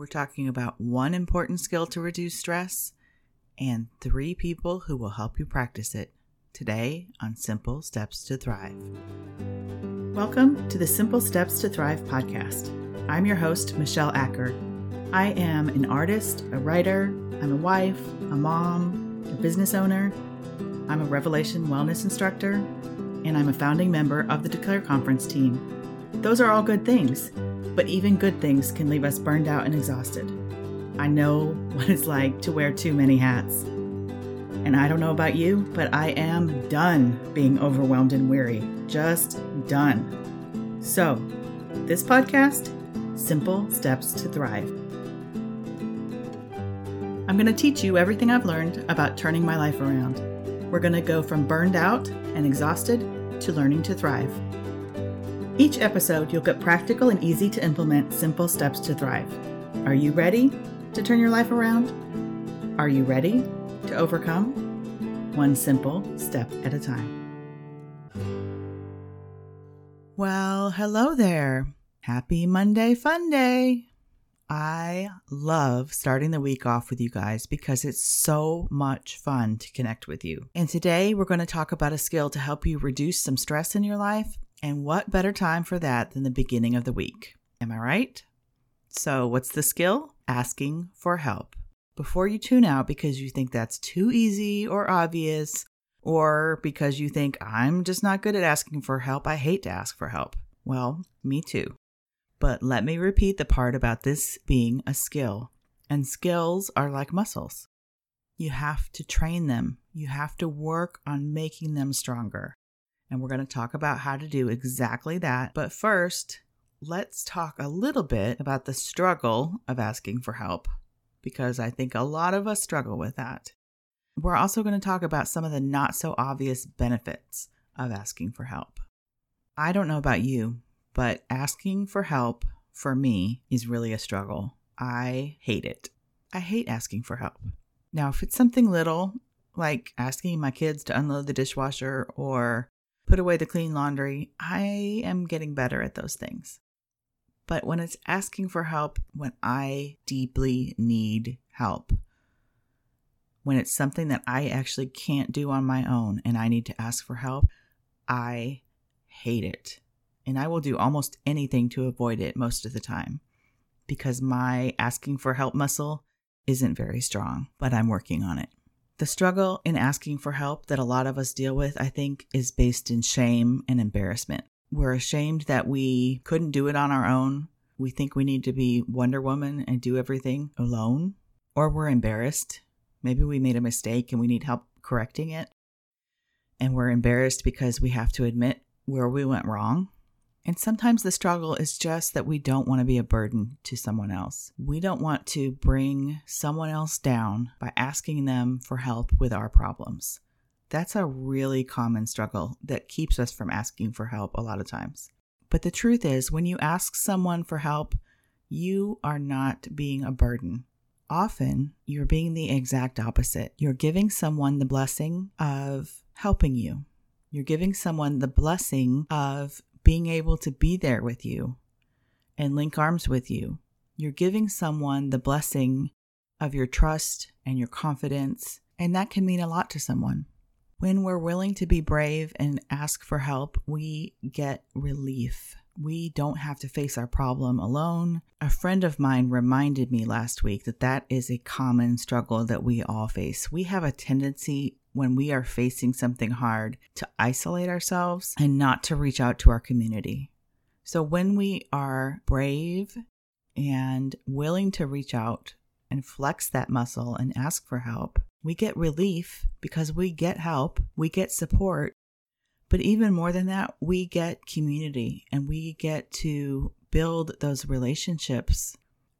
We're talking about one important skill to reduce stress and three people who will help you practice it today on Simple Steps to Thrive. Welcome to the Simple Steps to Thrive podcast. I'm your host, Michelle Acker. I am an artist, a writer, I'm a wife, a mom, a business owner. I'm a Revelation Wellness instructor, and I'm a founding member of the Declare Conference team. Those are all good things, but even good things can leave us burned out and exhausted. I know what it's like to wear too many hats. And I don't know about you, but I am done being overwhelmed and weary. Just done. So, this podcast, Simple Steps to Thrive. I'm going to teach you everything I've learned about turning my life around. We're going to go from burned out and exhausted to learning to thrive. Each episode, you'll get practical and easy to implement simple steps to thrive. Are you ready to turn your life around? Are you ready to overcome? One simple step at a time. Well, hello there. Happy Monday Fun Day. I love starting the week off with you guys because it's so much fun to connect with you. And today we're going to talk about a skill to help you reduce some stress in your life. And what better time for that than the beginning of the week? Am I right? So, what's the skill? Asking for help. Before you tune out because you think that's too easy or obvious, or because you think I'm just not good at asking for help, I hate to ask for help. Well, me too. But let me repeat the part about this being a skill. And skills are like muscles. You have to train them, you have to work on making them stronger. And we're going to talk about how to do exactly that. But first, let's talk a little bit about the struggle of asking for help, because I think a lot of us struggle with that. We're also going to talk about some of the not so obvious benefits of asking for help. I don't know about you, but asking for help for me is really a struggle. I hate it. I hate asking for help. Now, if it's something little, like asking my kids to unload the dishwasher or put away the clean laundry, I am getting better at those things. But when it's asking for help, when I deeply need help, when it's something that I actually can't do on my own and I need to ask for help, I hate it and I will do almost anything to avoid it most of the time because my asking for help muscle isn't very strong, but I'm working on it. The struggle in asking for help that a lot of us deal with, I think, is based in shame and embarrassment. We're ashamed that we couldn't do it on our own. We think we need to be Wonder Woman and do everything alone. Or we're embarrassed. Maybe we made a mistake and we need help correcting it. And we're embarrassed because we have to admit where we went wrong and sometimes the struggle is just that we don't want to be a burden to someone else. We don't want to bring someone else down by asking them for help with our problems. That's a really common struggle that keeps us from asking for help a lot of times. But the truth is, when you ask someone for help, you are not being a burden. Often, you're being the exact opposite. You're giving someone the blessing of helping you. You're giving someone the blessing of being able to be there with you and link arms with you. You're giving someone the blessing of your trust and your confidence, and that can mean a lot to someone. When we're willing to be brave and ask for help, we get relief. We don't have to face our problem alone. A friend of mine reminded me last week that that is a common struggle that we all face. We have a tendency when we are facing something hard to isolate ourselves and not to reach out to our community. So when we are brave and willing to reach out and flex that muscle and ask for help, we get relief because we get help, we get support. But even more than that, we get community and we get to build those relationships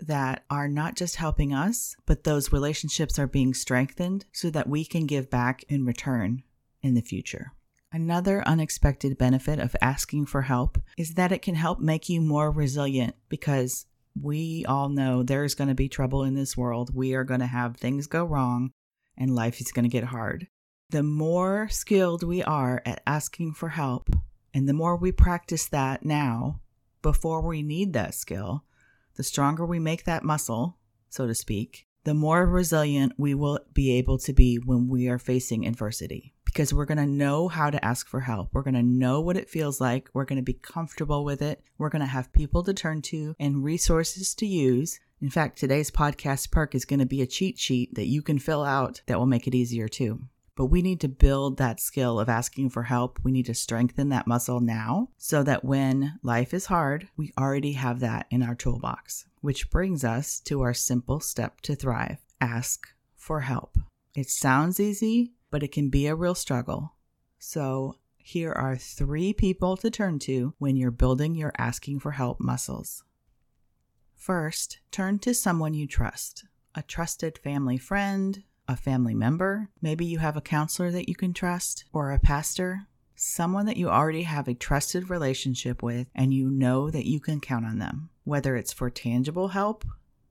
that are not just helping us, but those relationships are being strengthened so that we can give back in return in the future. Another unexpected benefit of asking for help is that it can help make you more resilient because we all know there's going to be trouble in this world. We are going to have things go wrong and life is going to get hard. The more skilled we are at asking for help, and the more we practice that now before we need that skill, the stronger we make that muscle, so to speak, the more resilient we will be able to be when we are facing adversity. Because we're going to know how to ask for help. We're going to know what it feels like. We're going to be comfortable with it. We're going to have people to turn to and resources to use. In fact, today's podcast perk is going to be a cheat sheet that you can fill out that will make it easier too. But we need to build that skill of asking for help. We need to strengthen that muscle now so that when life is hard, we already have that in our toolbox. Which brings us to our simple step to thrive ask for help. It sounds easy, but it can be a real struggle. So, here are three people to turn to when you're building your asking for help muscles. First, turn to someone you trust a trusted family friend, a family member. Maybe you have a counselor that you can trust or a pastor, someone that you already have a trusted relationship with and you know that you can count on them, whether it's for tangible help,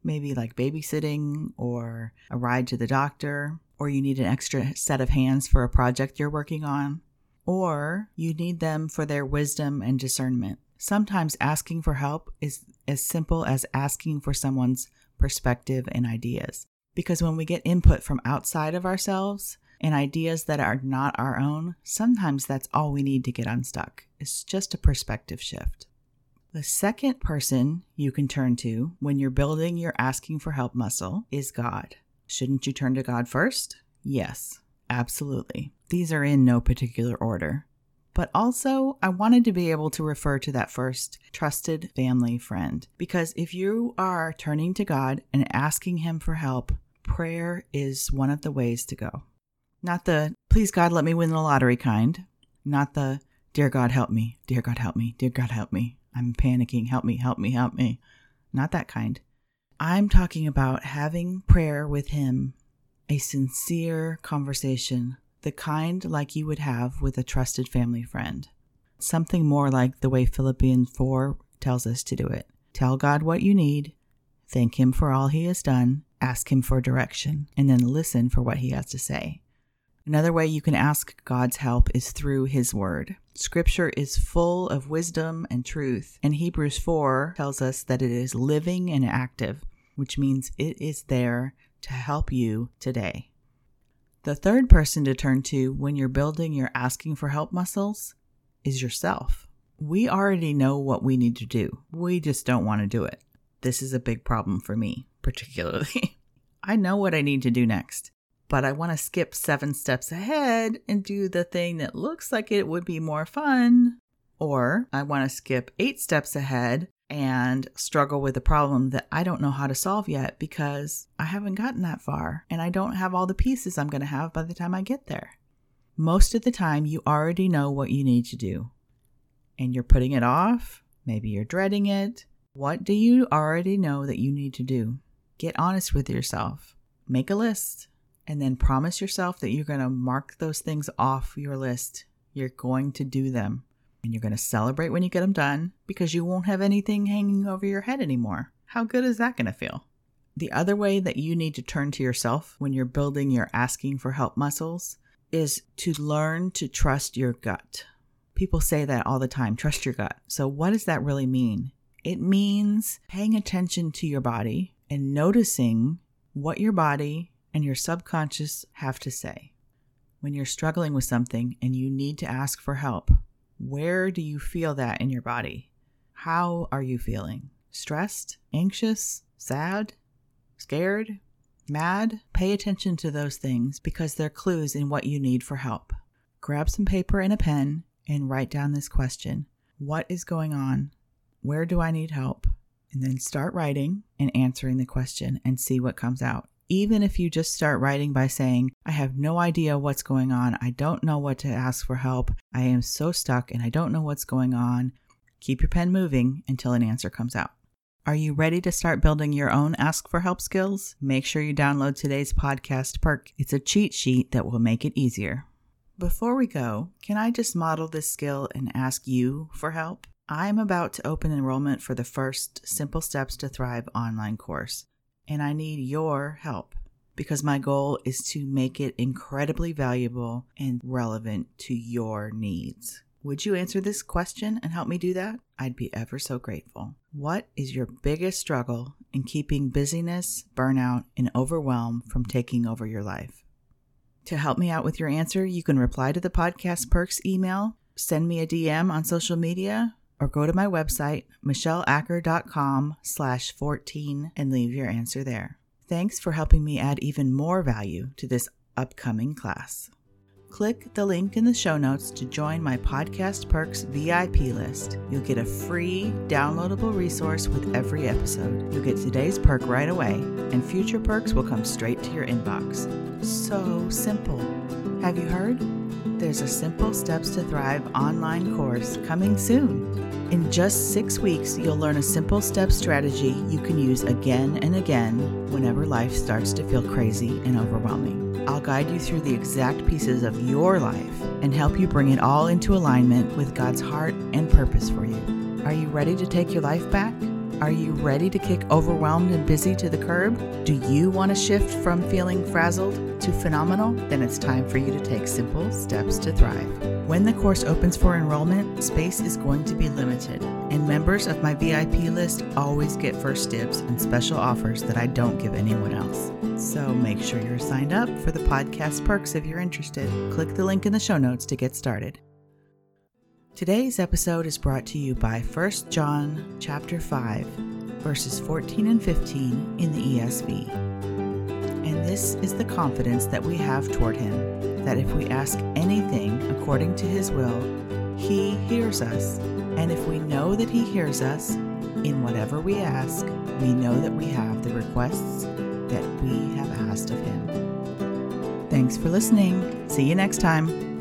maybe like babysitting or a ride to the doctor, or you need an extra set of hands for a project you're working on, or you need them for their wisdom and discernment. Sometimes asking for help is as simple as asking for someone's perspective and ideas. Because when we get input from outside of ourselves and ideas that are not our own, sometimes that's all we need to get unstuck. It's just a perspective shift. The second person you can turn to when you're building your asking for help muscle is God. Shouldn't you turn to God first? Yes, absolutely. These are in no particular order. But also, I wanted to be able to refer to that first trusted family friend. Because if you are turning to God and asking Him for help, prayer is one of the ways to go. Not the, please God, let me win the lottery kind. Not the, dear God, help me. Dear God, help me. Dear God, help me. I'm panicking. Help me, help me, help me. Not that kind. I'm talking about having prayer with Him, a sincere conversation, the kind like you would have with a trusted family friend. Something more like the way Philippians 4 tells us to do it. Tell God what you need, thank Him for all He has done, ask Him for direction, and then listen for what He has to say. Another way you can ask God's help is through His Word. Scripture is full of wisdom and truth, and Hebrews 4 tells us that it is living and active, which means it is there to help you today. The third person to turn to when you're building your asking for help muscles is yourself. We already know what we need to do, we just don't want to do it. This is a big problem for me, particularly. I know what I need to do next, but I want to skip seven steps ahead and do the thing that looks like it would be more fun. Or I want to skip eight steps ahead and struggle with a problem that I don't know how to solve yet because I haven't gotten that far and I don't have all the pieces I'm going to have by the time I get there. Most of the time, you already know what you need to do and you're putting it off. Maybe you're dreading it. What do you already know that you need to do? Get honest with yourself. Make a list and then promise yourself that you're going to mark those things off your list. You're going to do them and you're going to celebrate when you get them done because you won't have anything hanging over your head anymore. How good is that going to feel? The other way that you need to turn to yourself when you're building your asking for help muscles is to learn to trust your gut. People say that all the time trust your gut. So, what does that really mean? It means paying attention to your body and noticing what your body and your subconscious have to say. When you're struggling with something and you need to ask for help, where do you feel that in your body? How are you feeling? Stressed? Anxious? Sad? Scared? Mad? Pay attention to those things because they're clues in what you need for help. Grab some paper and a pen and write down this question What is going on? Where do I need help? And then start writing and answering the question and see what comes out even if you just start writing by saying, I have no idea what's going on. I don't know what to ask for help. I am so stuck and I don't know what's going on. Keep your pen moving until an answer comes out. Are you ready to start building your own ask for help skills? Make sure you download today's podcast perk. It's a cheat sheet that will make it easier. Before we go, can I just model this skill and ask you for help? I'm about to open enrollment for the first Simple Steps to Thrive online course and I need your help because my goal is to make it incredibly valuable and relevant to your needs. Would you answer this question and help me do that? I'd be ever so grateful. What is your biggest struggle in keeping busyness, burnout, and overwhelm from taking over your life? To help me out with your answer, you can reply to the podcast perks email, send me a DM on social media, or go to my website, michelleacker.com slash 14 and leave your answer there. Thanks for helping me add even more value to this upcoming class. Click the link in the show notes to join my Podcast Perks VIP list. You'll get a free downloadable resource with every episode. You'll get today's perk right away, and future perks will come straight to your inbox. So simple. Have you heard? There's a Simple Steps to Thrive online course coming soon. In just six weeks, you'll learn a simple step strategy you can use again and again whenever life starts to feel crazy and overwhelming. I'll guide you through the exact pieces of your life and help you bring it all into alignment with God's heart and purpose for you. Are you ready to take your life back? Are you ready to kick overwhelmed and busy to the curb? Do you want to shift from feeling frazzled to phenomenal? Then it's time for you to take simple steps to thrive. When the course opens for enrollment, space is going to be limited, and members of my VIP list always get first dibs and special offers that I don't give anyone else. So make sure you're signed up for the podcast perks if you're interested. Click the link in the show notes to get started. Today's episode is brought to you by 1 John chapter 5 verses 14 and 15 in the ESV. And this is the confidence that we have toward him that if we ask anything according to his will, he hears us. And if we know that he hears us in whatever we ask, we know that we have the requests that we have asked of him. Thanks for listening. See you next time.